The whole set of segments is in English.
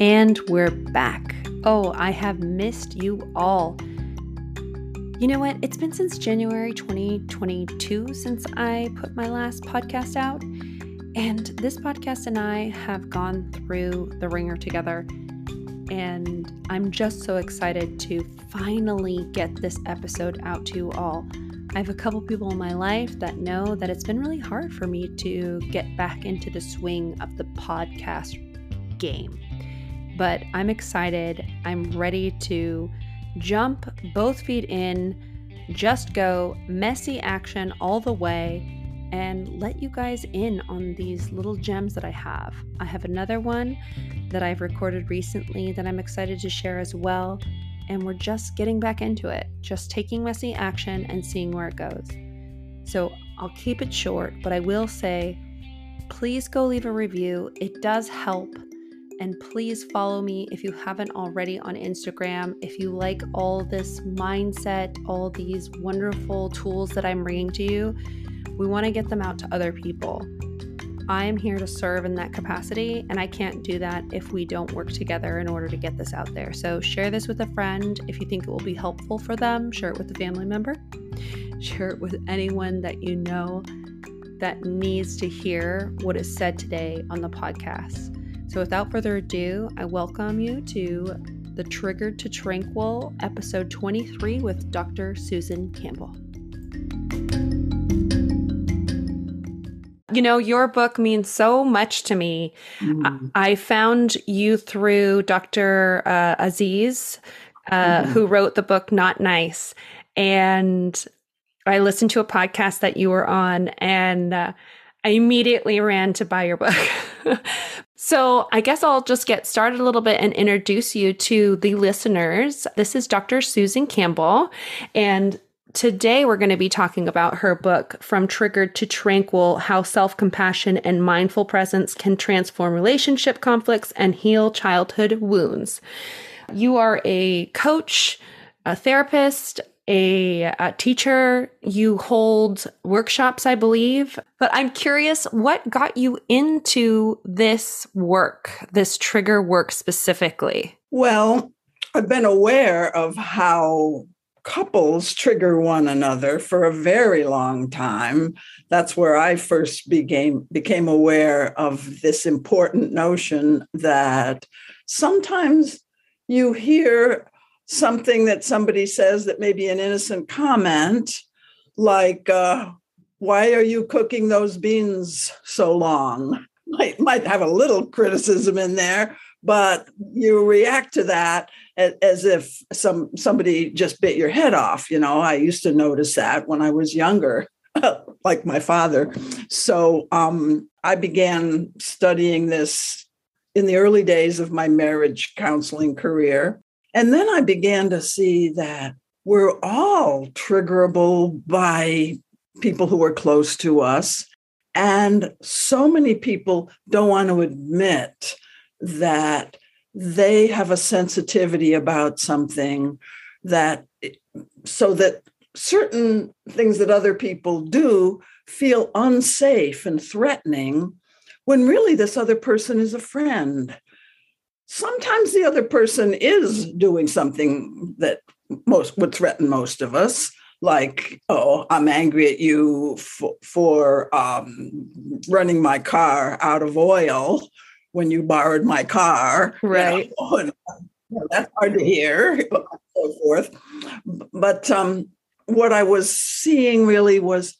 And we're back. Oh, I have missed you all. You know what? It's been since January 2022 since I put my last podcast out. And this podcast and I have gone through the ringer together. And I'm just so excited to finally get this episode out to you all. I have a couple people in my life that know that it's been really hard for me to get back into the swing of the podcast game but I'm excited. I'm ready to jump both feet in, just go messy action all the way, and let you guys in on these little gems that I have. I have another one that I've recorded recently that I'm excited to share as well. And we're just getting back into it, just taking messy action and seeing where it goes. So I'll keep it short, but I will say please go leave a review. It does help and please follow me if you haven't already on Instagram. If you like all this mindset, all these wonderful tools that I'm bringing to you, we want to get them out to other people. I am here to serve in that capacity, and I can't do that if we don't work together in order to get this out there. So, share this with a friend if you think it will be helpful for them. Share it with a family member. Share it with anyone that you know that needs to hear what is said today on the podcast. So, without further ado, I welcome you to the Triggered to Tranquil, episode 23 with Dr. Susan Campbell. You know, your book means so much to me. Mm. I found you through Dr. Uh, Aziz, uh, mm. who wrote the book Not Nice. And I listened to a podcast that you were on, and uh, I immediately ran to buy your book So, I guess I'll just get started a little bit and introduce you to the listeners. This is Dr. Susan Campbell, and today we're going to be talking about her book, From Triggered to Tranquil How Self Compassion and Mindful Presence Can Transform Relationship Conflicts and Heal Childhood Wounds. You are a coach, a therapist, a, a, teacher. You hold workshops, I believe. But I'm curious, what got you into this work, this trigger work specifically? Well, I've been aware of how couples trigger one another for a very long time. That's where I first became became aware of this important notion that sometimes you hear something that somebody says that may be an innocent comment, like, uh, why are you cooking those beans so long? Might, might have a little criticism in there, but you react to that as, if some somebody just bit your head off. You know, I used to notice that when I was younger, like my father. So um, I began studying this in the early days of my marriage counseling career. And then I began to see that we're all triggerable by people who are close to us. And so many people don't want to admit that they have a sensitivity about something that so that certain things that other people do feel unsafe and threatening when really this other person is a friend sometimes the other person is doing something that most would threaten most of us like oh i'm angry at you for, for um, running my car out of oil when you borrowed my car right you know, and, you know, that's hard to hear so forth. But um, what i was seeing really was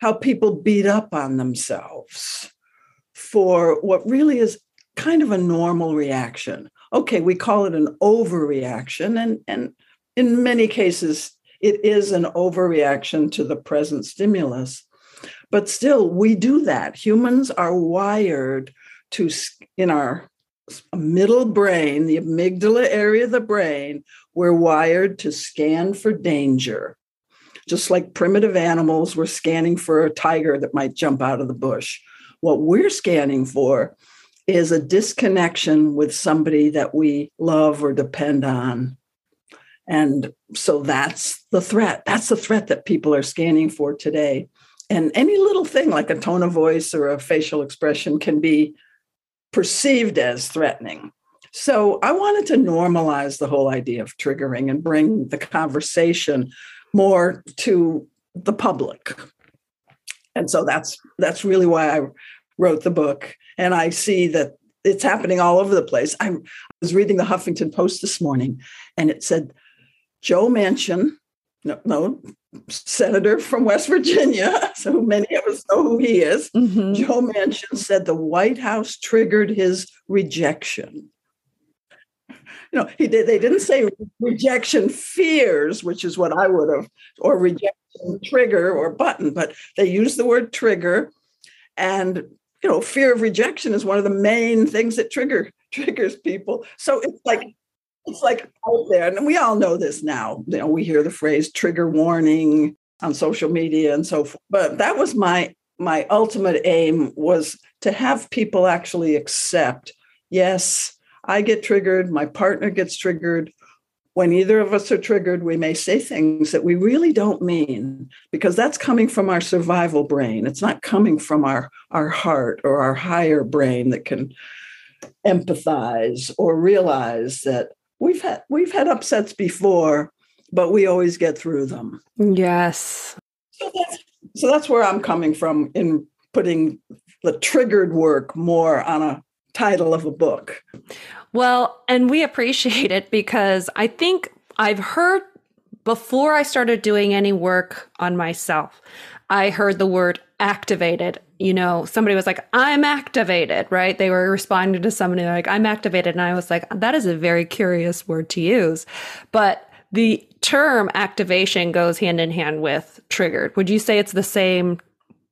how people beat up on themselves for what really is kind of a normal reaction. Okay, we call it an overreaction, and, and in many cases, it is an overreaction to the present stimulus. But still, we do that. Humans are wired to, in our middle brain, the amygdala area of the brain, we're wired to scan for danger. Just like primitive animals were scanning for a tiger that might jump out of the bush. What we're scanning for is a disconnection with somebody that we love or depend on. And so that's the threat. That's the threat that people are scanning for today. And any little thing like a tone of voice or a facial expression can be perceived as threatening. So I wanted to normalize the whole idea of triggering and bring the conversation more to the public. And so that's that's really why I wrote the book. And I see that it's happening all over the place. I was reading the Huffington Post this morning, and it said Joe Manchin, no, no senator from West Virginia, so many of us know who he is. Mm-hmm. Joe Manchin said the White House triggered his rejection. You know, he did. They didn't say rejection fears, which is what I would have, or rejection trigger or button, but they used the word trigger, and you know, fear of rejection is one of the main things that trigger triggers people. So it's like it's like out there, and we all know this now. You know, we hear the phrase trigger warning on social media and so forth. But that was my my ultimate aim was to have people actually accept, yes, I get triggered, my partner gets triggered, when either of us are triggered, we may say things that we really don't mean because that's coming from our survival brain. It's not coming from our, our heart or our higher brain that can empathize or realize that we've had we've had upsets before, but we always get through them. Yes. So that's, so that's where I'm coming from in putting the triggered work more on a title of a book. Well, and we appreciate it because I think I've heard before I started doing any work on myself, I heard the word activated. You know, somebody was like, I'm activated, right? They were responding to somebody like, I'm activated. And I was like, that is a very curious word to use. But the term activation goes hand in hand with triggered. Would you say it's the same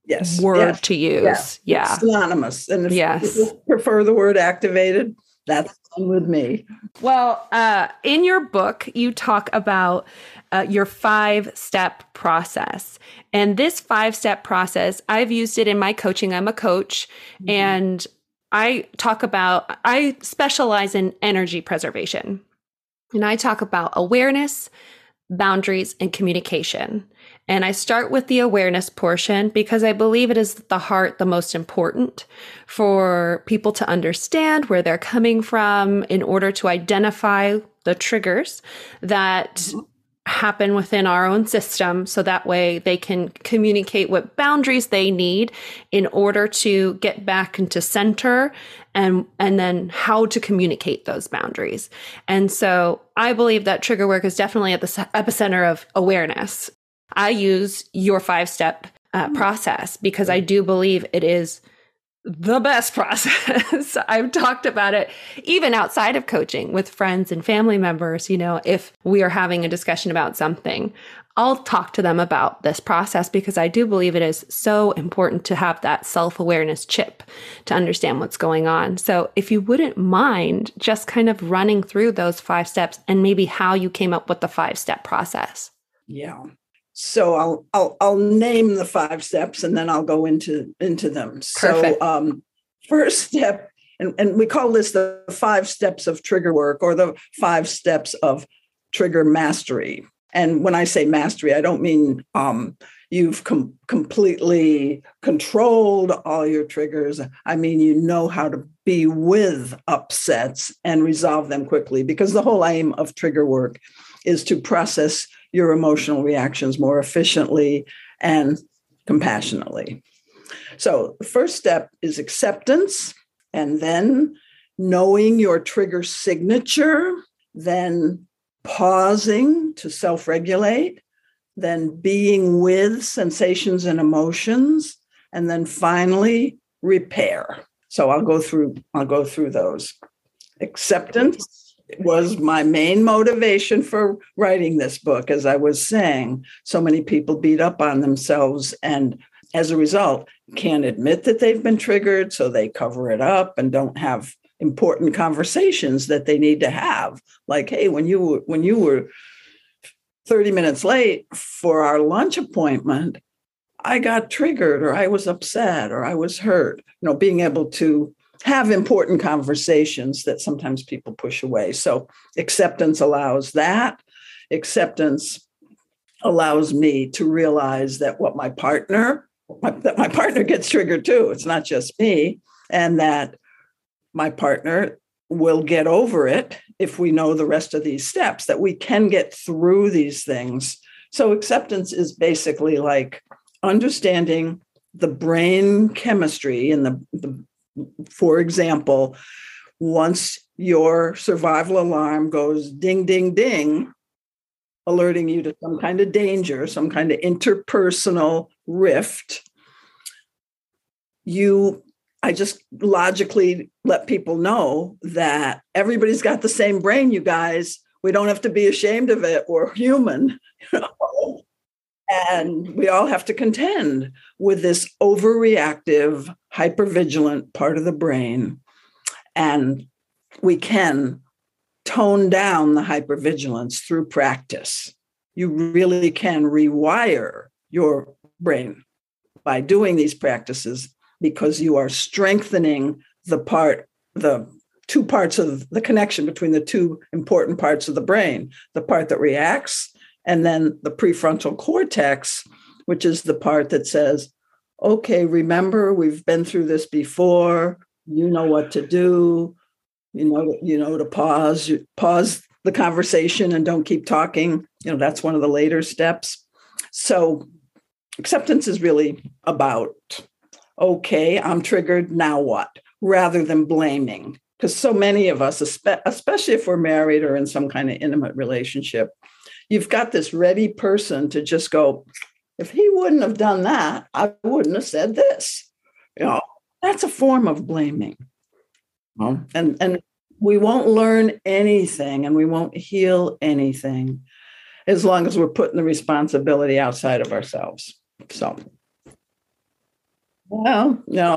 yes, word yes, to use? Yeah. yeah. synonymous. And if, yes. you prefer the word activated, that's with me. Well, uh, in your book, you talk about uh, your five step process. And this five step process, I've used it in my coaching. I'm a coach mm-hmm. and I talk about, I specialize in energy preservation. And I talk about awareness, boundaries, and communication. And I start with the awareness portion because I believe it is the heart the most important for people to understand where they're coming from in order to identify the triggers that happen within our own system so that way they can communicate what boundaries they need in order to get back into center and and then how to communicate those boundaries. And so I believe that trigger work is definitely at the epicenter of awareness I use your five step uh, mm. process because I do believe it is the best process. I've talked about it even outside of coaching with friends and family members. You know, if we are having a discussion about something, I'll talk to them about this process because I do believe it is so important to have that self awareness chip to understand what's going on. So, if you wouldn't mind just kind of running through those five steps and maybe how you came up with the five step process. Yeah so I'll I'll I'll name the five steps and then I'll go into into them. Perfect. So um, first step, and, and we call this the five steps of trigger work or the five steps of trigger mastery. And when I say mastery, I don't mean um, you've com- completely controlled all your triggers. I mean, you know how to be with upsets and resolve them quickly because the whole aim of trigger work is to process your emotional reactions more efficiently and compassionately. So, the first step is acceptance, and then knowing your trigger signature, then pausing to self regulate, then being with sensations and emotions, and then finally repair. So I'll go through I'll go through those. Acceptance, was my main motivation for writing this book. As I was saying, so many people beat up on themselves and as a result can't admit that they've been triggered, so they cover it up and don't have important conversations that they need to have. Like, hey, when you were, when you were 30 minutes late for our lunch appointment, I got triggered or I was upset or I was hurt. You know, being able to have important conversations that sometimes people push away. So acceptance allows that. Acceptance allows me to realize that what my partner my, that my partner gets triggered too. It's not just me, and that my partner we'll get over it if we know the rest of these steps, that we can get through these things. So, acceptance is basically like understanding the brain chemistry and the, the for example, once your survival alarm goes ding, ding, ding, alerting you to some kind of danger, some kind of interpersonal rift, you I just logically let people know that everybody's got the same brain, you guys. We don't have to be ashamed of it. We're human. And we all have to contend with this overreactive, hypervigilant part of the brain. And we can tone down the hypervigilance through practice. You really can rewire your brain by doing these practices because you are strengthening the part, the two parts of the connection between the two important parts of the brain the part that reacts, and then the prefrontal cortex, which is the part that says, okay, remember, we've been through this before. You know what to do. You know, you know to pause, pause the conversation and don't keep talking. You know, that's one of the later steps. So acceptance is really about okay, I'm triggered, now what? Rather than blaming. Because so many of us, especially if we're married or in some kind of intimate relationship, you've got this ready person to just go, if he wouldn't have done that, I wouldn't have said this. You know, that's a form of blaming. Well, and and we won't learn anything and we won't heal anything as long as we're putting the responsibility outside of ourselves. So well, no.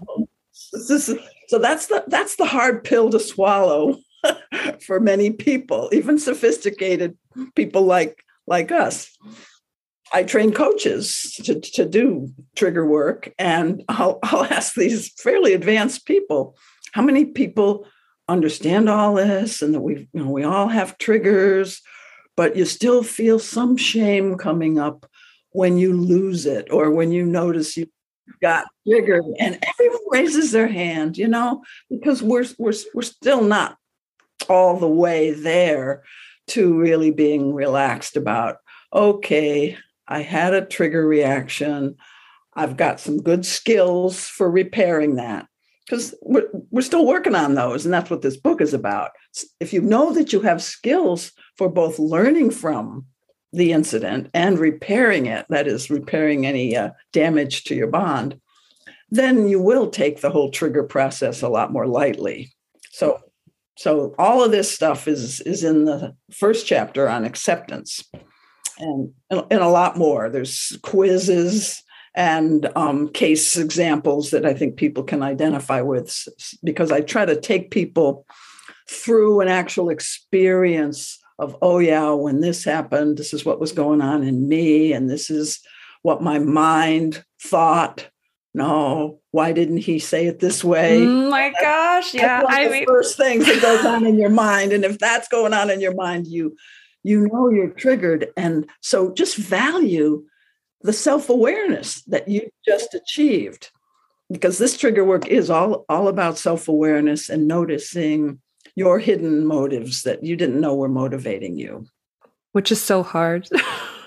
Is, so that's the that's the hard pill to swallow for many people, even sophisticated people like like us. I train coaches to, to do trigger work, and I'll, I'll ask these fairly advanced people, how many people understand all this and that we you know we all have triggers, but you still feel some shame coming up when you lose it or when you notice you got triggered and everyone raises their hand you know because we're we're we're still not all the way there to really being relaxed about okay i had a trigger reaction. I've got some good skills for repairing that. Because we're, we're still working on those and that's what this book is about. If you know that you have skills for both learning from the incident and repairing it, that is, repairing any uh, damage to your bond, then you will take the whole trigger process a lot more lightly. So, so all of this stuff is is in the first chapter on acceptance, and and a lot more. There's quizzes and um, case examples that I think people can identify with because I try to take people through an actual experience of, oh, yeah, when this happened, this is what was going on in me, and this is what my mind thought. No, why didn't he say it this way? Oh my that's, gosh, yeah. I mean, first things that goes on in your mind, and if that's going on in your mind, you you know you're triggered, and so just value the self awareness that you just achieved, because this trigger work is all all about self awareness and noticing your hidden motives that you didn't know were motivating you. Which is so hard.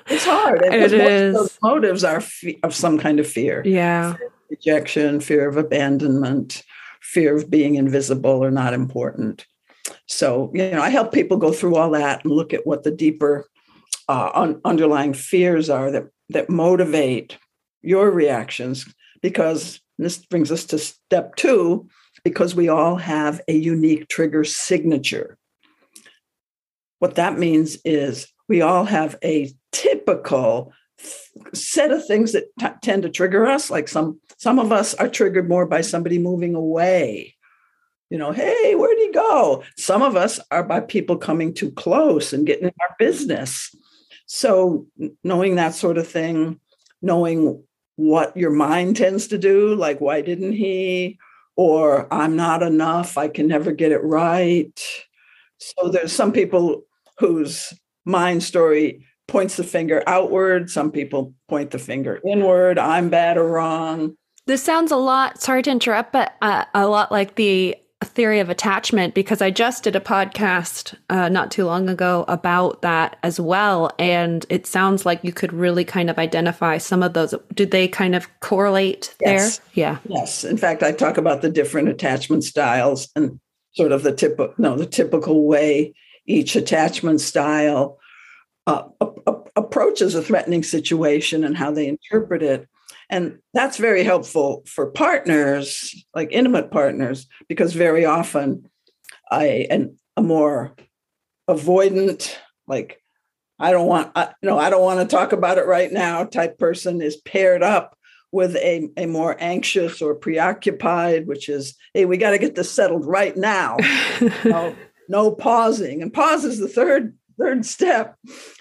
it's hard. it is. motives are fe- of some kind of fear. Yeah. Fear rejection, fear of abandonment, fear of being invisible or not important. So, you know, I help people go through all that and look at what the deeper uh, un- underlying fears are that that motivate your reactions because this brings us to step two because we all have a unique trigger signature. What that means is we all have a typical set of things that t- tend to trigger us like some some of us are triggered more by somebody moving away. You know hey where'd he go? Some of us are by people coming too close and getting in our business. So knowing that sort of thing knowing what your mind tends to do like why didn't he? or I'm not enough, I can never get it right. So there's some people whose mind story points the finger outward, some people point the finger inward, I'm bad or wrong. This sounds a lot, sorry to interrupt, but uh, a lot like the theory of attachment because I just did a podcast uh, not too long ago about that as well. And it sounds like you could really kind of identify some of those. Did they kind of correlate yes. there? Yeah. Yes. In fact, I talk about the different attachment styles and sort of the typical, no, the typical way each attachment style uh, approaches a threatening situation and how they interpret it. And that's very helpful for partners, like intimate partners, because very often I and a more avoidant, like I don't want, I, no, I don't want to talk about it right now type person is paired up with a, a more anxious or preoccupied, which is, hey, we got to get this settled right now. no, no pausing. And pause is the third third step.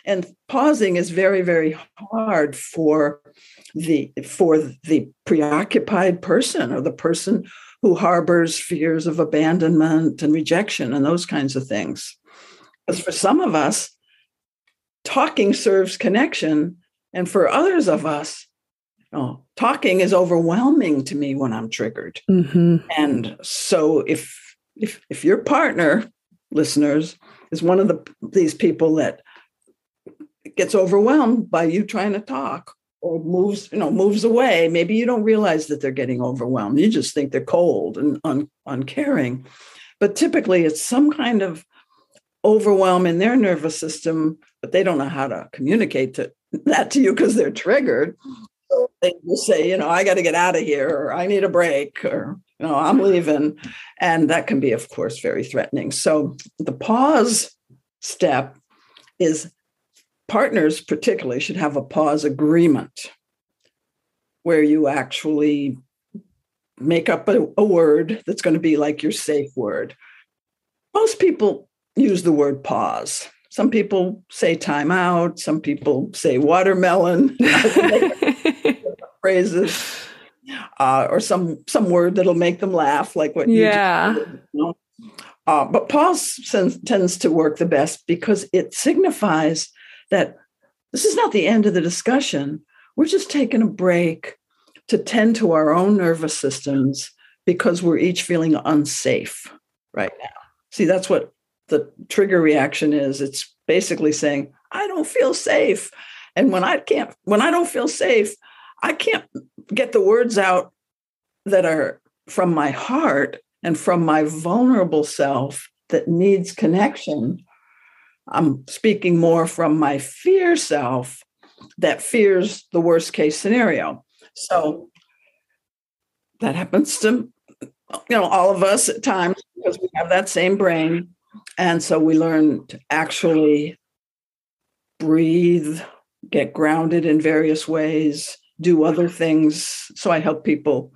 And pausing is very, very hard for the for the preoccupied person or the person who harbors fears of abandonment and rejection and those kinds of things. Because for some of us, talking serves connection. And for others of us, oh, talking is overwhelming to me when I'm triggered. Mm-hmm. And so if if if your partner, listeners, is one of the these people that gets overwhelmed by you trying to talk or moves you know moves away. Maybe you don't realize that they're getting overwhelmed. You just think they're cold and un, uncaring. But typically it's some kind of overwhelm in their nervous system but they don't know how to communicate to, that to you because they're triggered. So they will say you know i got to get out of here or i need a break or you know i'm leaving. And that can be of course very threatening. So the pause step is partners particularly should have a pause agreement where you actually make up a, a word that's going to be like your safe word. Most people use the word pause. Some people say timeout some people say watermelon. Phrases uh, or some some word that'll make them laugh, like what yeah. you know? uh, but pause tends to work the best because it signifies that this is not the end of the discussion. We're just taking a break to tend to our own nervous systems because we're each feeling unsafe right now. See, that's what the trigger reaction is. It's basically saying, I don't feel safe. And when I can't, when I don't feel safe, I can't get the words out that are from my heart and from my vulnerable self that needs connection. I'm speaking more from my fear self that fears the worst case scenario. So that happens to you know all of us at times because we have that same brain and so we learn to actually breathe get grounded in various ways do other things. So I help people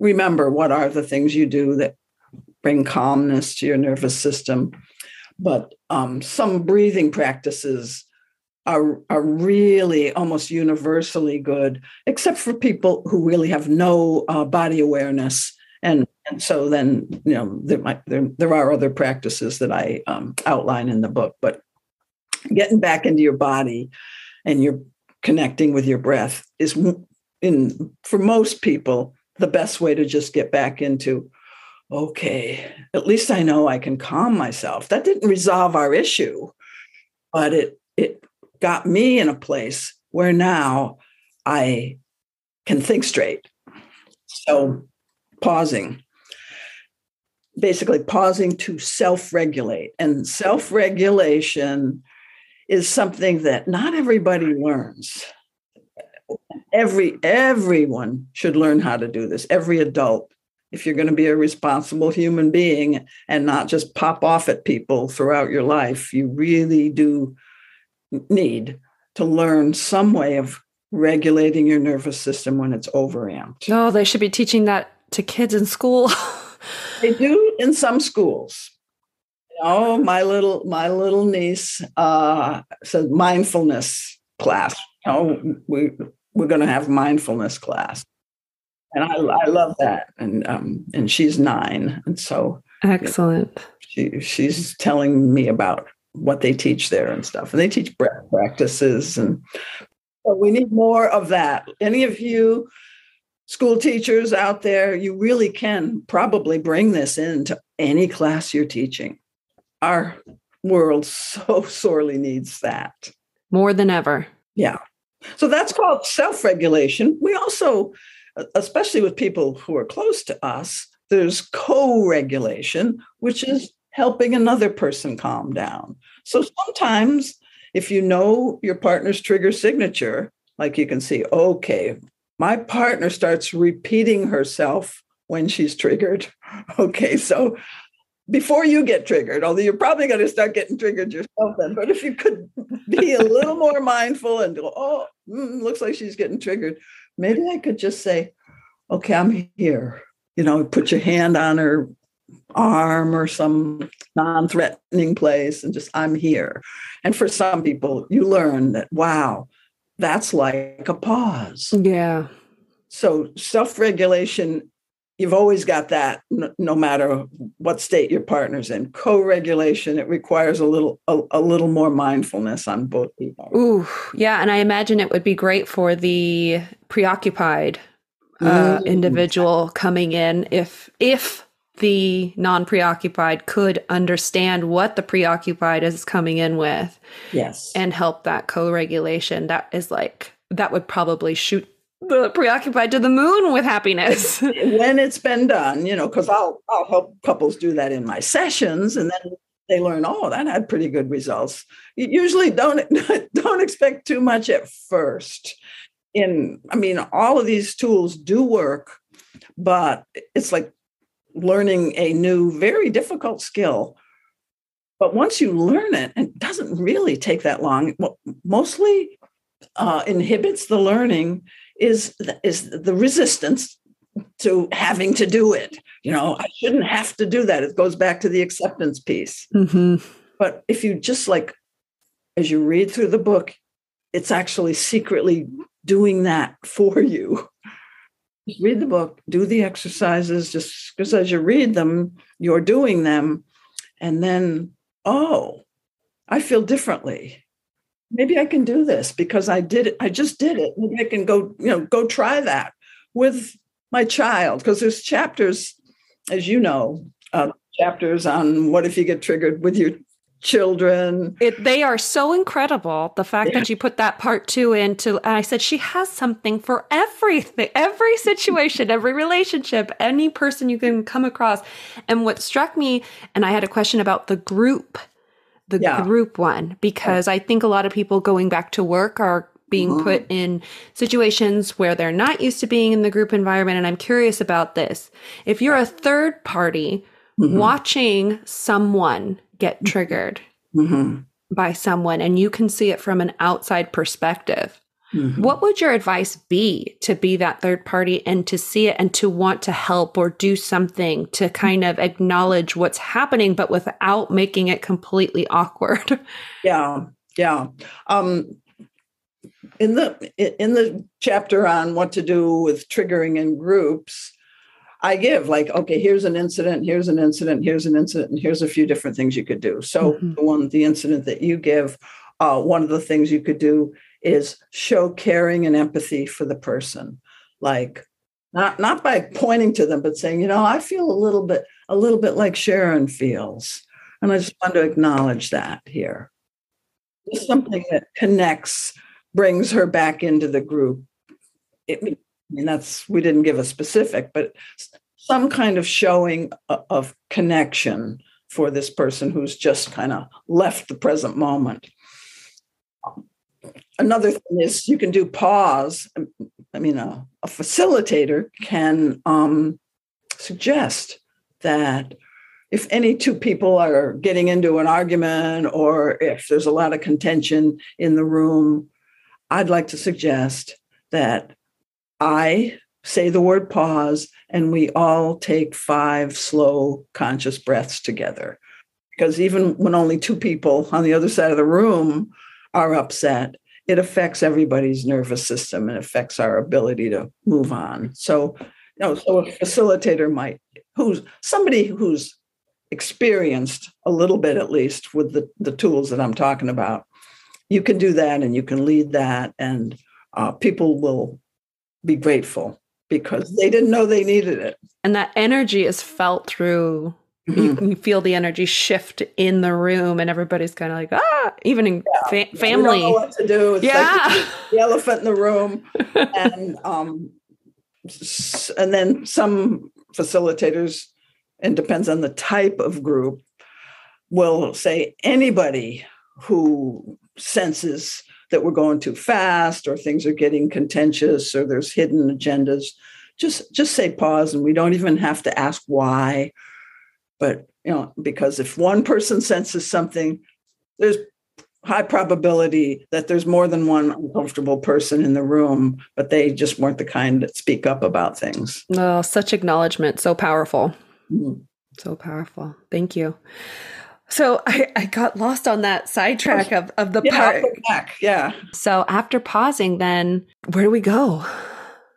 remember what are the things you do that bring calmness to your nervous system. But um, some breathing practices are, are really almost universally good, except for people who really have no uh, body awareness. And, and so then, you know, there, might, there, there are other practices that I um, outline in the book, but getting back into your body and your connecting with your breath is in for most people the best way to just get back into okay at least i know i can calm myself. That didn't resolve our issue but it it got me in a place where now i can think straight. So pausing. Basically pausing to self-regulate and self-regulation is something that not everybody learns. Every everyone should learn how to do this. Every adult, if you're going to be a responsible human being and not just pop off at people throughout your life, you really do need to learn some way of regulating your nervous system when it's overamped. Oh, they should be teaching that to kids in school. they do in some schools oh, my little my little niece uh, said mindfulness class. Oh, we we're going to have mindfulness class, and I I love that. And um and she's nine, and so excellent. She she's telling me about what they teach there and stuff, and they teach breath practices, and we need more of that. Any of you school teachers out there, you really can probably bring this into any class you're teaching. Our world so sorely needs that. More than ever. Yeah. So that's called self regulation. We also, uh, especially with people who are close to us, there's co regulation, which is helping another person calm down. So sometimes, if you know your partner's trigger signature, like you can see, okay, my partner starts repeating herself when she's triggered. Okay, so before you get triggered, although you're probably going to start getting triggered yourself then, but if you could be a little more mindful and go, oh, mm, looks like she's getting triggered, maybe I could just say, okay, I'm here. You know, put your hand on her arm or some non threatening place and just, I'm here. And for some people, you learn that, wow, that's like a pause. Yeah. So self regulation you've always got that no, no, matter what state your partner's in. Co-regulation it requires a little a, a, little more mindfulness on both people. Ooh yeah and i imagine it would be great for the preoccupied uh, mm. individual coming in if if the non-preoccupied could understand what the preoccupied is coming in with yes. and help that co-regulation. That is like that would probably shoot preoccupied to the moon with happiness. when it's been done, you know, because I'll I'll help couples do that in my sessions, and then they learn, oh, that had pretty good results. You usually don't don't expect too much at first. In I mean, all of these tools do work, but it's like learning a new, very difficult skill. But once you learn it, it doesn't really take that long. Mostly uh, inhibits the learning is is the resistance to having to do it. You know, I shouldn't have to do that. It goes back to the acceptance piece. Mm-hmm. But if you just like, as you read through the book, it's actually secretly doing that for you. Just read the book, do the exercises, just because as you read them, you're doing them. And then, oh, I feel differently maybe I can do this because I did it. I just did it. Maybe I can go, you know, go try that with my child because there's chapters, as you know, uh, chapters on what if you get triggered with your children. It, they are so incredible. The fact yeah. that you put that part two into, and I said she has something for everything, every situation, every relationship, any person you can come across. And what struck me, and I had a question about the group the yeah. group one because I think a lot of people going back to work are being mm-hmm. put in situations where they're not used to being in the group environment. And I'm curious about this. If you're a third party mm-hmm. watching someone get mm-hmm. triggered mm-hmm. by someone and you can see it from an outside perspective, Mm-hmm. What would your advice be to be that third party and to see it and to want to help or do something to kind of acknowledge what's happening, but without making it completely awkward? Yeah, yeah. Um, in the in the chapter on what to do with triggering in groups, I give like, okay, here's an incident, here's an incident, here's an incident, and here's a few different things you could do. So mm-hmm. the one, the incident that you give, uh, one of the things you could do is show caring and empathy for the person. Like not not by pointing to them but saying you know i feel a little bit a little bit like sharon feels. And i just want to acknowledge that here. It's something that connects brings her back into the group. It, i mean that's we didn't give a specific but some kind of showing of connection for this person who's just kind of left the present moment another thing is you can do pause. I mean, a, a facilitator can um, suggest that if any two people are getting into an argument or if there's a lot of contention in the room, I'd like to suggest that I say the word pause and we all take five slow conscious breaths together. Because even when only two people on the other side of the room are upset, it affects everybody's nervous system and affects our ability to move on. So, you know, so a facilitator might, who's somebody who's experienced a little bit at least with the, the tools that I'm talking about, you can do that and you can lead that, and uh, people will be grateful because they didn't know they needed it. And that energy is felt through Mm-hmm. You, you, feel the energy shift in the room, and everybody's kind of like, ah, even in yeah. fa- family. what to do. It's yeah. like the elephant in the room. and, um, and then some facilitators, and depends on the type of group, will say anybody who senses that we're going too fast or things are getting contentious or there's hidden agendas just just say pause and we don't even have to ask why but you know because if one person senses something there's high probability that there's more than one uncomfortable person in the room but they just weren't the kind that speak up about things oh such acknowledgement so powerful mm-hmm. so powerful thank you so I, I got lost on that sidetrack of, of the yeah, part. Back. Yeah. So after pausing, then where do we go?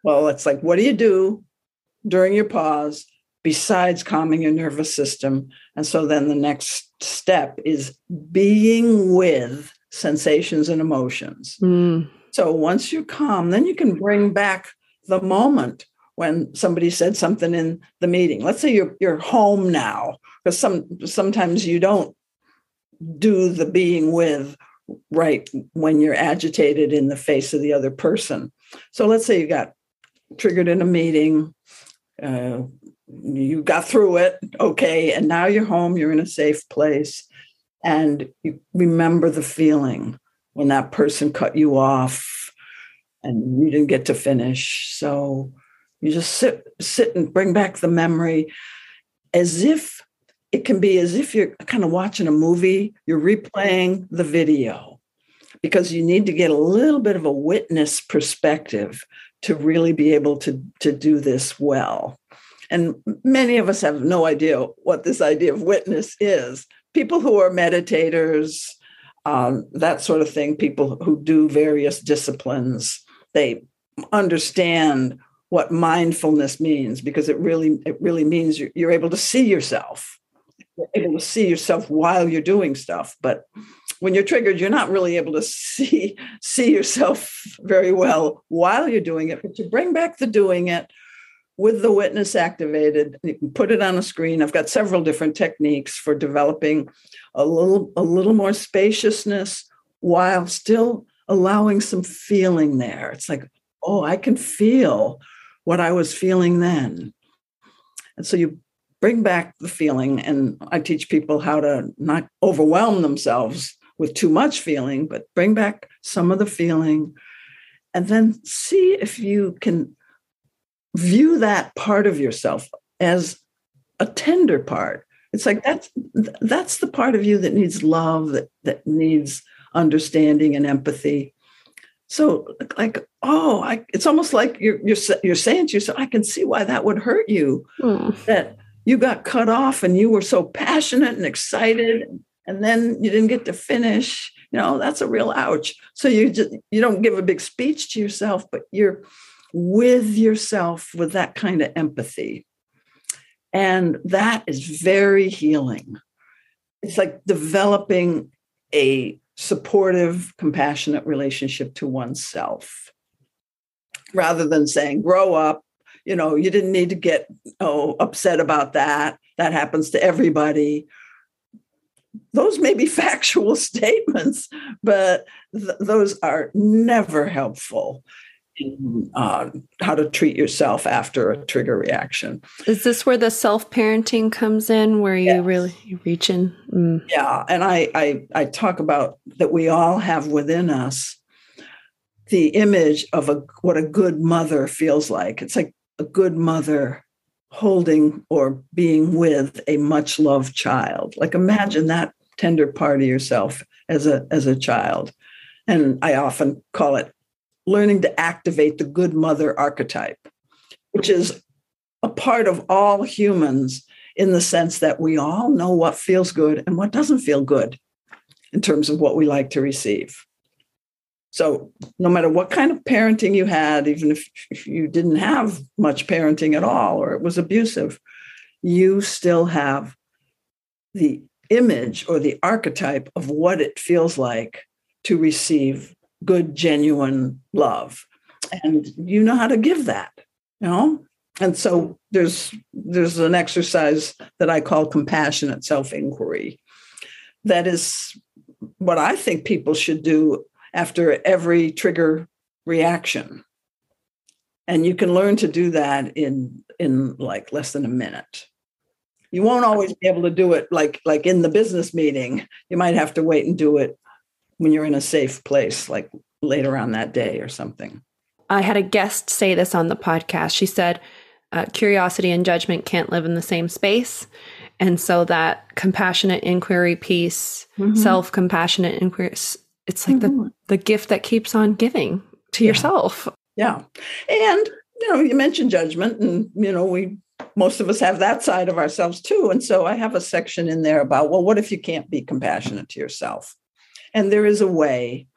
Well, it's like, what do you do during your pause besides calming your nervous system. And so then the next step is being with sensations and emotions. Mm. So once you're calm, then you can bring back the moment when somebody said something in the meeting. Let's say you're you're home now, because some sometimes you don't do the being with right when you're agitated in the face of the other person. So let's say you got triggered in a meeting, uh, you got through it okay and now you're home you're in a safe place and you remember the feeling when that person cut you off and you didn't get to finish. So you just sit sit and bring back the memory as if it can be as if you're kind of watching a movie you're replaying the video because you need to get a little bit of a witness perspective to really be able to to do this well and many of us have no idea what this idea of witness is. People who are meditators, um, that sort of thing, people who do various disciplines, they understand what mindfulness means because it really it really means you're, you're able to see yourself you're able to see yourself while you're doing stuff but when you're triggered you're not really able to see see yourself very well while you're doing it but you bring back the doing it with the witness activated you can put it on a screen. I've got several different techniques for developing a little a little more spaciousness while still allowing some feeling there. It's like oh i can feel what i was feeling then. And so you bring back the feeling and i teach people how to not overwhelm themselves with too much feeling but bring back some of the feeling and then see if you can view that part of yourself as a tender part. It's like that's that's the part of you that needs love that that needs understanding and empathy. So like oh I, it's almost like you're, you're you're saying to yourself i can see why that would hurt you. Mm. that you got cut off and you were so passionate and excited and then you didn't get to finish. You know that's a real ouch. So you just you don't give a big speech to yourself but you're with yourself with that kind of empathy. And that is very healing. It's like developing a supportive, compassionate relationship to oneself rather than saying, grow up, you know, you didn't need to get oh, upset about that. That happens to everybody. Those may be factual statements, but th- those are never helpful uh, how to treat yourself after a trigger reaction. Is this where the self parenting comes in, where you yes. really reach in? Mm. Yeah, and I, I I talk about that we all have within us the image of a what a good mother feels like. It's like a good mother holding or being with a much loved child. Like imagine that tender part of yourself as a as a child. And I often call it learning to activate the good mother archetype, which is a part of all humans in the sense that we all know what feels good and what doesn't feel good in terms of what we like to receive. So, no matter what kind of parenting you had, even if, if you didn't have much parenting at all or it was abusive, you still have the image or the archetype of what it feels like to receive good, genuine love. And you know how to give that. You know? And so there's there's an exercise that I call compassionate self-inquiry. That is what I think people should do after every trigger reaction. And you can learn to do that in in like less than a minute. You won't always be able to do it like like in the business meeting. You might have to wait and do it when you're in a safe place like later on that day or something. I had a guest say this on the podcast. She said, uh, curiosity and judgment can't live in the same space. And so that compassionate inquiry piece, mm-hmm. self compassionate inquiry, it's like mm-hmm. the, the gift that keeps on giving to yeah. yourself. Yeah. And, you know, you mentioned judgment, and, you know, we, most of us have that side of ourselves too. And so I have a section in there about, well, what if you can't be compassionate to yourself? And there is a way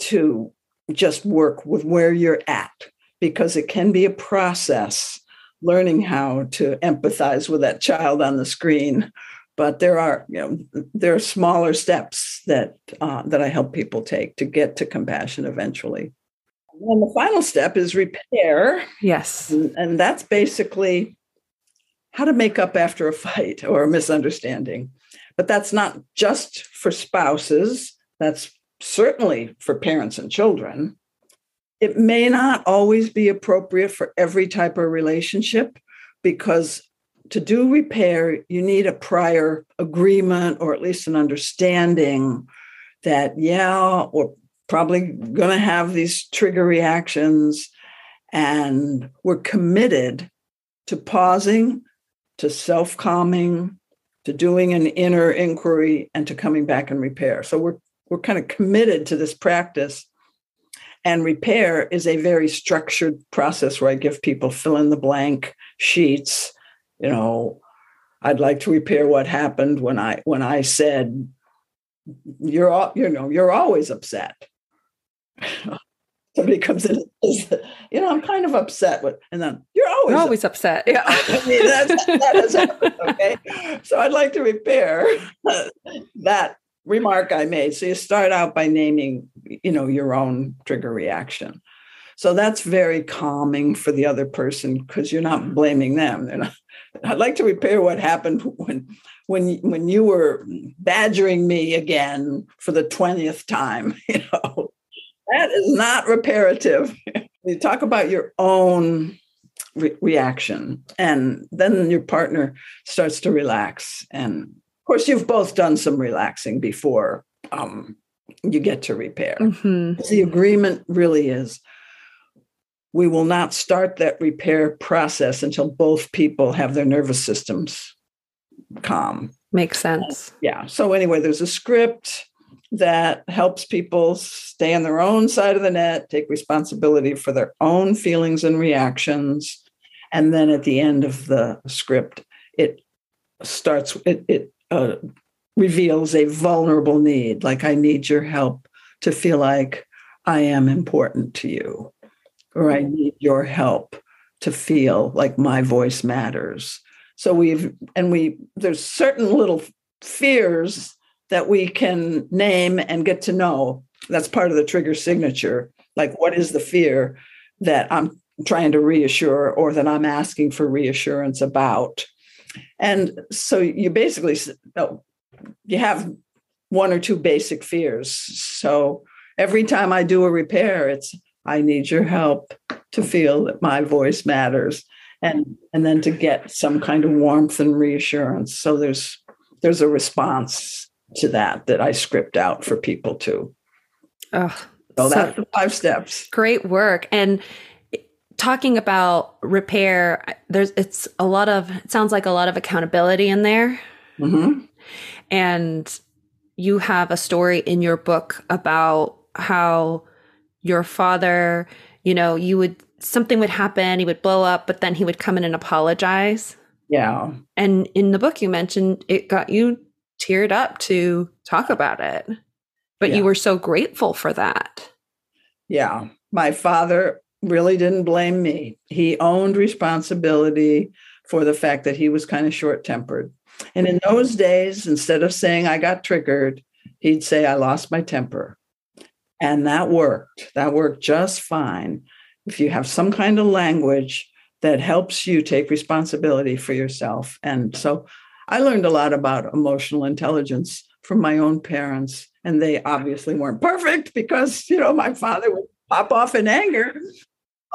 to just work with where you're at because it can be a process learning how to empathize with that child on the screen. But there are you know there are smaller steps that uh, that i help people take to get to compassion eventually. And the final step is repair. Yes. And, and that's basically how to make up after a fight or a misunderstanding. But that's not just for spouses that's certainly for parents and children. It may not always be appropriate for every type of relationship because to do repair, you need a prior agreement or at least an understanding that, yeah, we're probably going to have these trigger reactions. And we're committed to pausing, to self calming, to doing an inner inquiry, and to coming back and repair. So we're we're kind of committed to this practice. And repair is a very structured process where I give people fill in the blank sheets. You know, I'd like to repair what happened when I when I said you're all, you know you're always upset. Somebody comes in and says, you know, I'm kind of upset with, and then you're always you're always upset. upset. Yeah, I mean, that's, that has happened. Okay, so I'd like to repair that remark I made. So you start out by naming, you know, your own trigger reaction. So that's very calming for the other person because you're not blaming them. Not, I'd like to repair what happened when when when you were badgering me again for the 20th time, you know. That is not reparative. you talk about your own re- reaction and then your partner starts to relax and course, you've both done some relaxing before um, you get to repair. Mm-hmm. The agreement really is we will not start that repair process until both people have their nervous systems calm. Makes sense. Yeah. So, anyway, there's a script that helps people stay on their own side of the net, take responsibility for their own feelings and reactions. And then at the end of the script, it starts, it, it uh, reveals a vulnerable need, like I need your help to feel like I am important to you, or I need your help to feel like my voice matters. So we've, and we, there's certain little fears that we can name and get to know. That's part of the trigger signature. Like, what is the fear that I'm trying to reassure or that I'm asking for reassurance about? And so you basically oh, you have one or two basic fears. So every time I do a repair, it's I need your help to feel that my voice matters and and then to get some kind of warmth and reassurance. So there's there's a response to that that I script out for people too. Oh, so, so that's the five steps. Great work. And talking about repair, there's it's a lot of it sounds like a lot of accountability in there. Mm-hmm. And you have a story in your book about how your father, you know, you would something would happen, he would blow up, but then he would come in and apologize. Yeah. And in the book you mentioned it got you teared up to talk about it. But yeah. you were so grateful for that. Yeah. My father really didn't blame me. He owned responsibility for the fact that he was kind of short tempered. And in those days, instead of saying I got triggered, he'd say I lost my temper. And that worked. That worked just fine. If you have some kind of language that helps you take responsibility for yourself. And so I learned a lot about emotional intelligence from my own parents. And they obviously weren't perfect because, you know, my father would pop off in anger.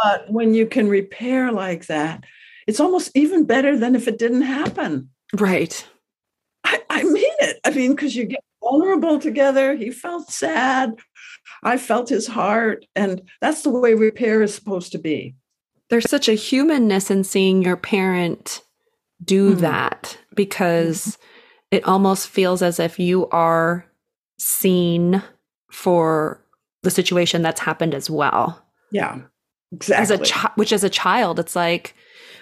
But when you can repair like that, it's almost even better than if it didn't happen. Right. I, I mean it. I mean, because you get vulnerable together. He felt sad. I felt his heart. And that's the way repair is supposed to be. There's such a humanness in seeing your parent do mm-hmm. that because mm-hmm. it almost feels as if you are seen for the situation that's happened as well. Yeah. Exactly. As a chi- which as a child, it's like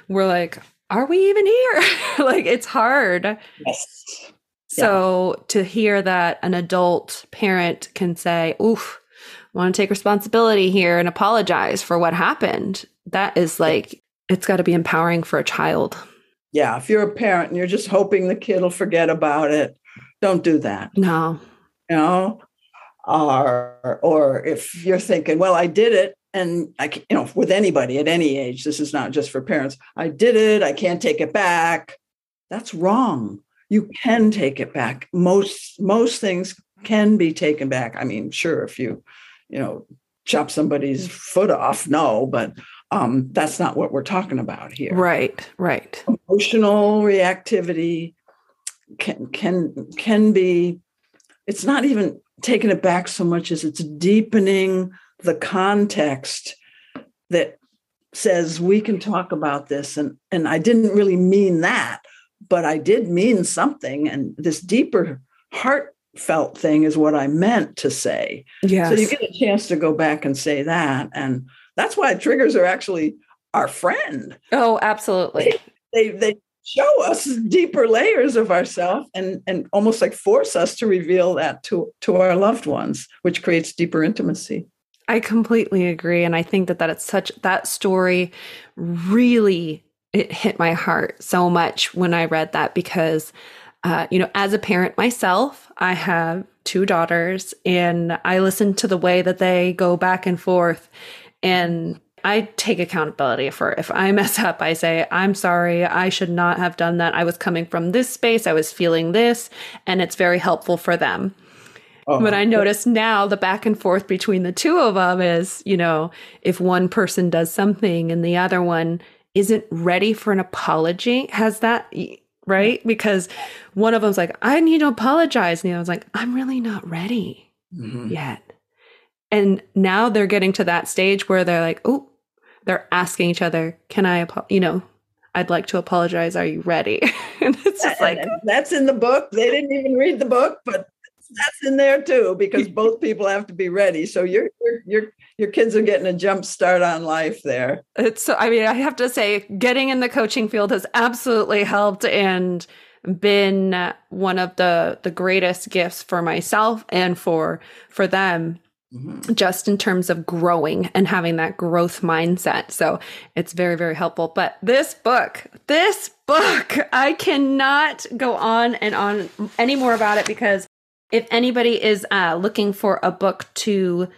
we're like, are we even here? like it's hard. Yes. So yeah. to hear that an adult parent can say, oof, want to take responsibility here and apologize for what happened, that is like, it's got to be empowering for a child. Yeah. If you're a parent and you're just hoping the kid will forget about it, don't do that. No. You know, or, or if you're thinking, well, I did it and I, you know, with anybody at any age, this is not just for parents. I did it. I can't take it back. That's wrong. You can take it back. Most most things can be taken back. I mean, sure, if you, you know, chop somebody's foot off, no, but um, that's not what we're talking about here. Right. Right. Emotional reactivity can can can be. It's not even taking it back so much as it's deepening the context that says we can talk about this and and I didn't really mean that but I did mean something and this deeper heartfelt thing is what I meant to say. Yeah. So you get a chance to go back and say that and that's why triggers are actually our friend. Oh, absolutely. They they, they show us deeper layers of ourselves and and almost like force us to reveal that to to our loved ones, which creates deeper intimacy. I completely agree. And I think that that it's such that story really it hit my heart so much when I read that because uh, you know, as a parent myself, I have two daughters and I listen to the way that they go back and forth and I take accountability for if I mess up, I say, I'm sorry, I should not have done that. I was coming from this space, I was feeling this, and it's very helpful for them. Uh-huh. But I notice now the back and forth between the two of them is, you know, if one person does something and the other one isn't ready for an apology, has that right? Because one of them's like, I need to apologize. And the other's like, I'm really not ready mm-hmm. yet. And now they're getting to that stage where they're like, oh, they're asking each other, can I, you know, I'd like to apologize. Are you ready? and it's just like, that's in the book. They didn't even read the book, but that's in there too because both people have to be ready. So your your your kids are getting a jump start on life there. It's so I mean I have to say getting in the coaching field has absolutely helped and been one of the the greatest gifts for myself and for for them Mm-hmm. just in terms of growing and having that growth mindset. So it's very, very helpful. But this book, this book, I cannot go on and on any more about it because if anybody is uh, looking for a book to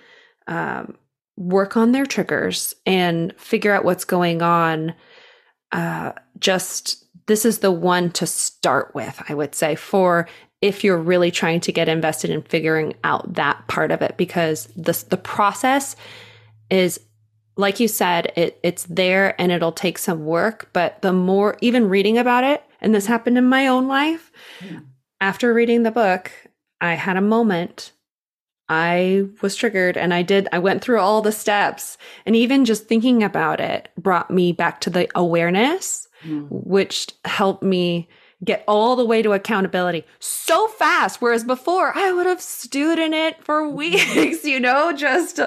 um, work on their triggers and figure out what's going on, uh, just this is the one to start with, I would say, for if you're really trying to get invested in figuring out that part of it, because the the process is like you said, it it's there and it'll take some work. But the more even reading about it, and this happened in my own life, yeah. after reading the book, I had a moment. I was triggered and I did, I went through all the steps. And even just thinking about it brought me back to the awareness, mm. which helped me get all the way to accountability so fast. Whereas before, I would have stewed in it for mm-hmm. weeks, you know, just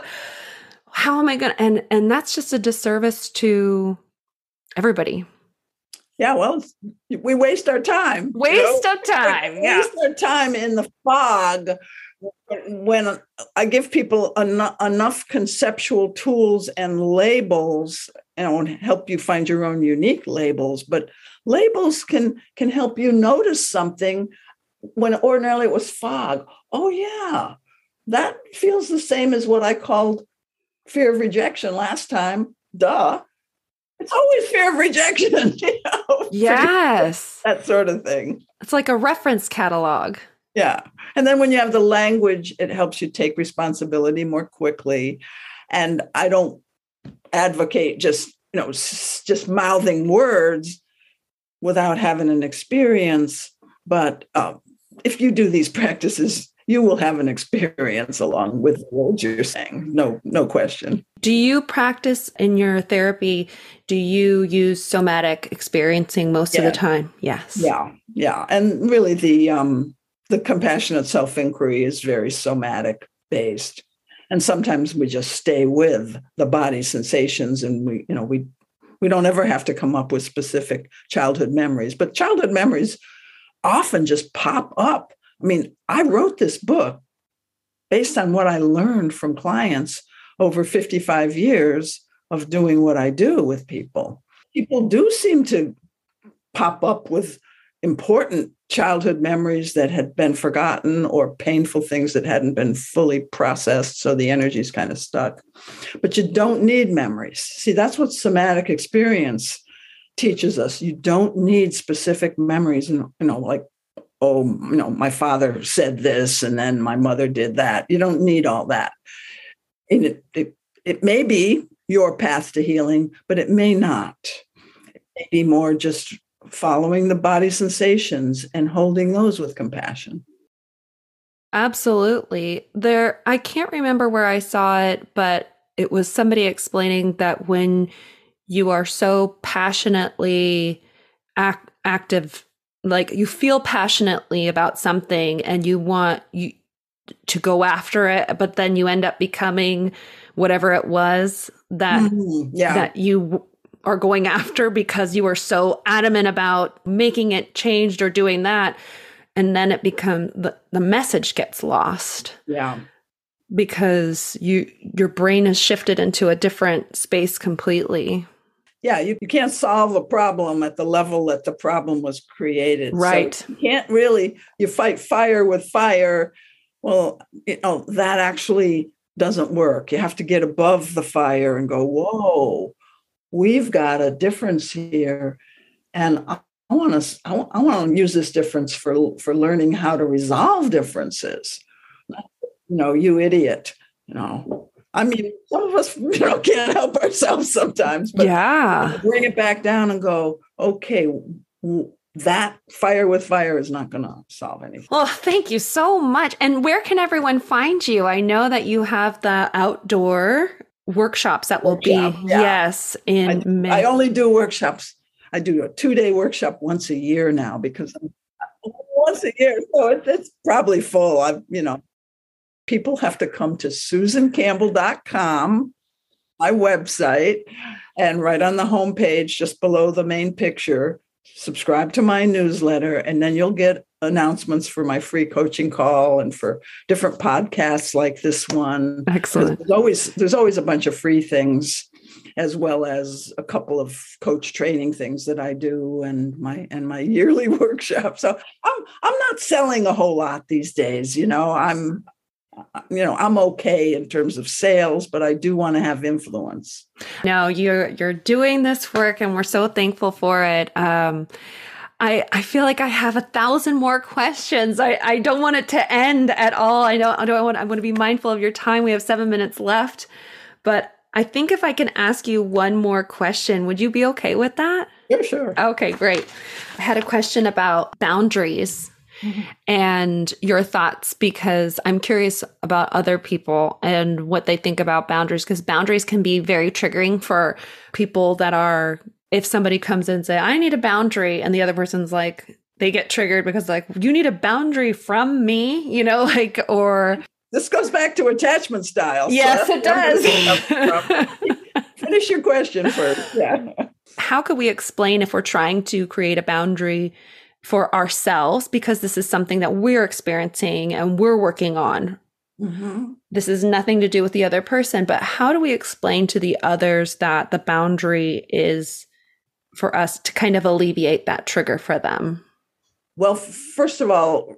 how am I going to, and, and that's just a disservice to everybody. Yeah, well, we waste our time. Waste you know? of time. We yeah. Waste our time in the fog when I give people en- enough conceptual tools and labels and help you find your own unique labels, but labels can can help you notice something when ordinarily it was fog. Oh yeah, that feels the same as what I called fear of rejection last time. Duh. It's always fear of rejection. You know? Yes. that sort of thing. It's like a reference catalog. Yeah. And then when you have the language, it helps you take responsibility more quickly. And I don't advocate just, you know, just mouthing words without having an experience. But um, if you do these practices, you will have an experience along with the words you're saying. No, no question. Do you practice in your therapy? Do you use somatic experiencing most yeah. of the time? Yes. Yeah, yeah, and really the um, the compassionate self inquiry is very somatic based, and sometimes we just stay with the body sensations, and we you know we we don't ever have to come up with specific childhood memories, but childhood memories often just pop up I mean, I wrote this book based on what I learned from clients over 55 years of doing what I do with people. People do seem to pop up with important childhood memories that had been forgotten or painful things that hadn't been fully processed. So the energy's kind of stuck. But you don't need memories. See, that's what somatic experience teaches us. You don't need specific memories. And, you know, like oh, you know, my father said this and then my mother did that. You don't need all that. And it, it, it may be your path to healing, but it may not. It may be more just following the body sensations and holding those with compassion. Absolutely. There I can't remember where I saw it, but it was somebody explaining that when you are so passionately act, active like you feel passionately about something and you want you to go after it but then you end up becoming whatever it was that mm, yeah. that you are going after because you are so adamant about making it changed or doing that and then it becomes the, the message gets lost. Yeah. Because you your brain has shifted into a different space completely yeah, you, you can't solve a problem at the level that the problem was created. Right. So you can't really, you fight fire with fire. Well, you know, that actually doesn't work. You have to get above the fire and go, whoa, we've got a difference here. And I, want to I, I want to use this difference for for learning how to resolve differences. You know, you idiot. You know, I mean, some of us you know can't help ourselves sometimes, but yeah, bring it back down and go, okay, that fire with fire is not going to solve anything. Well, thank you so much. And where can everyone find you? I know that you have the outdoor workshops that will be yeah. yes in I, May. I only do workshops. I do a two day workshop once a year now because I'm once a year, so it's, it's probably full. I've you know people have to come to susancampbell.com, my website, and right on the homepage, just below the main picture, subscribe to my newsletter, and then you'll get announcements for my free coaching call and for different podcasts like this one. Excellent. There's always there's always a bunch of free things as well as a couple of coach training things that I do and my and my yearly workshop. So I'm I'm not selling a whole lot these days, you know. I'm you know i'm okay in terms of sales but i do want to have influence no you're you're doing this work and we're so thankful for it um I, I feel like I have a thousand more questions. I, I don't want it to end at all. I know I don't want I want to be mindful of your time. We have seven minutes left. But I think if I can ask you one more question, would you be okay with that? Yeah, sure. Okay, great. I had a question about boundaries mm-hmm. and your thoughts because I'm curious about other people and what they think about boundaries because boundaries can be very triggering for people that are if somebody comes in and say I need a boundary and the other person's like they get triggered because like you need a boundary from me, you know, like or this goes back to attachment style. Yes, so it does. Finish your question first. Yeah. How could we explain if we're trying to create a boundary for ourselves because this is something that we're experiencing and we're working on. Mm-hmm. This is nothing to do with the other person, but how do we explain to the others that the boundary is for us to kind of alleviate that trigger for them? Well, first of all,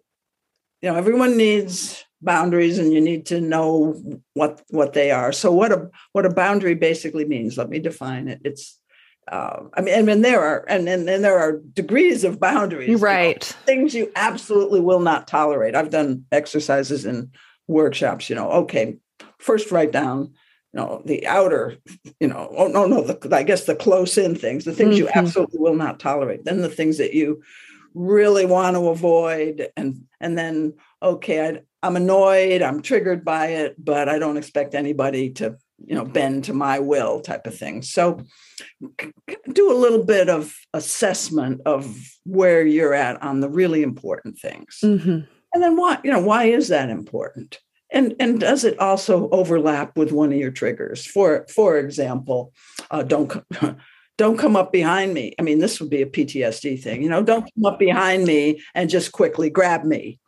you know, everyone needs boundaries and you need to know what what they are. So what a what a boundary basically means, let me define it. It's uh, I mean, and, and there are, and, and, and there are degrees of boundaries, right? You know, things you absolutely will not tolerate. I've done exercises in workshops. You know, okay, first write down, you know, the outer, you know, oh no, no, the, I guess the close in things, the things mm-hmm. you absolutely will not tolerate. Then the things that you really want to avoid, and and then okay, I, I'm annoyed, I'm triggered by it, but I don't expect anybody to you know bend to my will type of thing. So do a little bit of assessment of where you're at on the really important things. Mm-hmm. and then why you know why is that important? And and does it also overlap with one of your triggers? For for example uh, don't don't come up behind me. I mean this would be a ptsd thing you know don't come up behind me and just quickly grab me.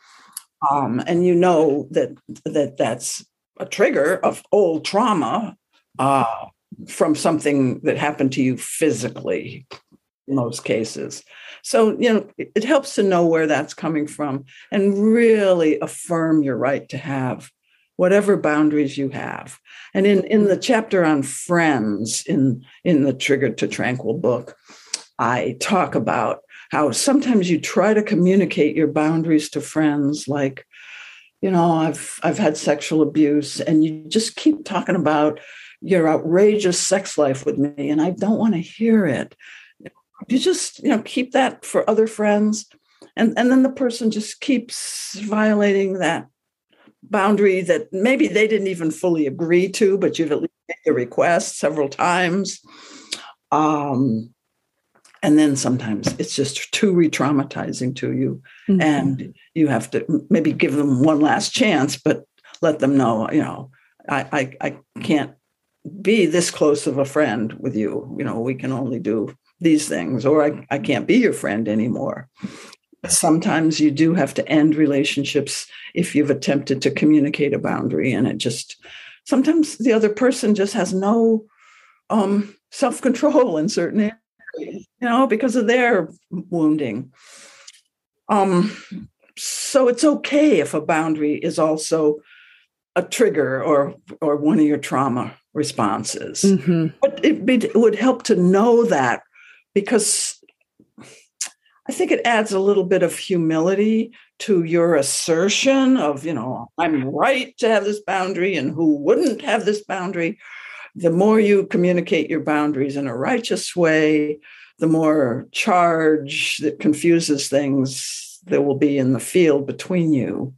Um, and you know that that that's a trigger of old trauma uh, from something that happened to you physically in most cases. So, you know, it helps to know where that's coming from and really affirm your right to have whatever boundaries you have. And in, in the chapter on friends in, in the Trigger to Tranquil book, I talk about how sometimes you try to communicate your boundaries to friends like, you know, I've I've had sexual abuse, and you just keep talking about your outrageous sex life with me, and I don't want to hear it. You just, you know, keep that for other friends. And, and then the person just keeps violating that boundary that maybe they didn't even fully agree to, but you've at least made the request several times. Um, and then sometimes it's just too re-traumatizing to you. Mm-hmm. and you have to maybe give them one last chance but let them know you know I, I i can't be this close of a friend with you. You know we can only do these things or i, I can't be your friend anymore. Sometimes you do have to end relationships if you've attempted to communicate a boundary and it just sometimes the other person just has no um, self-control in certain areas you know, because of their wounding. Um, so it's okay if a boundary is also a trigger or or one of your trauma responses. Mm-hmm. But it, be, it would help to know that because I think it adds a little bit of humility to your assertion of, you know, I'm right to have this boundary and who wouldn't have this boundary the more you communicate your boundaries in a righteous way, the more charge that confuses things there will be in the field between you.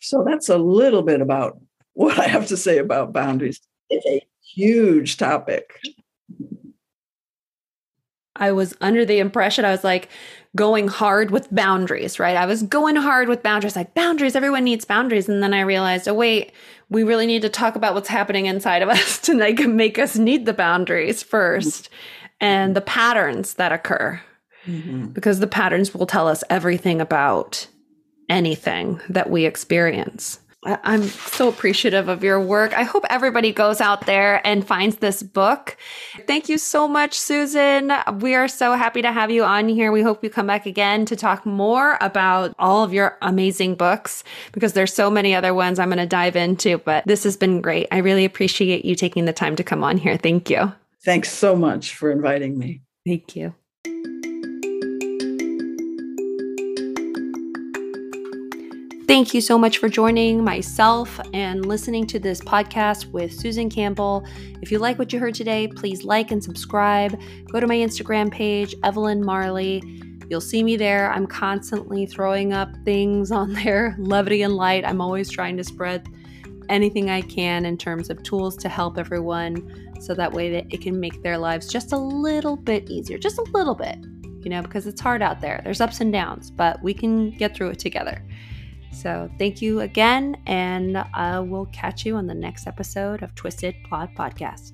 So that's a little bit about what I have to say about boundaries. It's a huge topic. I was under the impression I was like going hard with boundaries, right? I was going hard with boundaries, like boundaries, everyone needs boundaries. And then I realized, oh, wait, we really need to talk about what's happening inside of us to like make us need the boundaries first and the patterns that occur. Mm-hmm. Because the patterns will tell us everything about anything that we experience. I'm so appreciative of your work. I hope everybody goes out there and finds this book. Thank you so much, Susan. We are so happy to have you on here. We hope you come back again to talk more about all of your amazing books because there's so many other ones I'm going to dive into, but this has been great. I really appreciate you taking the time to come on here. Thank you. Thanks so much for inviting me. Thank you. Thank you so much for joining myself and listening to this podcast with Susan Campbell. If you like what you heard today, please like and subscribe. Go to my Instagram page, Evelyn Marley. You'll see me there. I'm constantly throwing up things on there, levity and light. I'm always trying to spread anything I can in terms of tools to help everyone so that way that it can make their lives just a little bit easier, just a little bit, you know, because it's hard out there. There's ups and downs, but we can get through it together. So thank you again, and I will catch you on the next episode of Twisted Plot Podcast.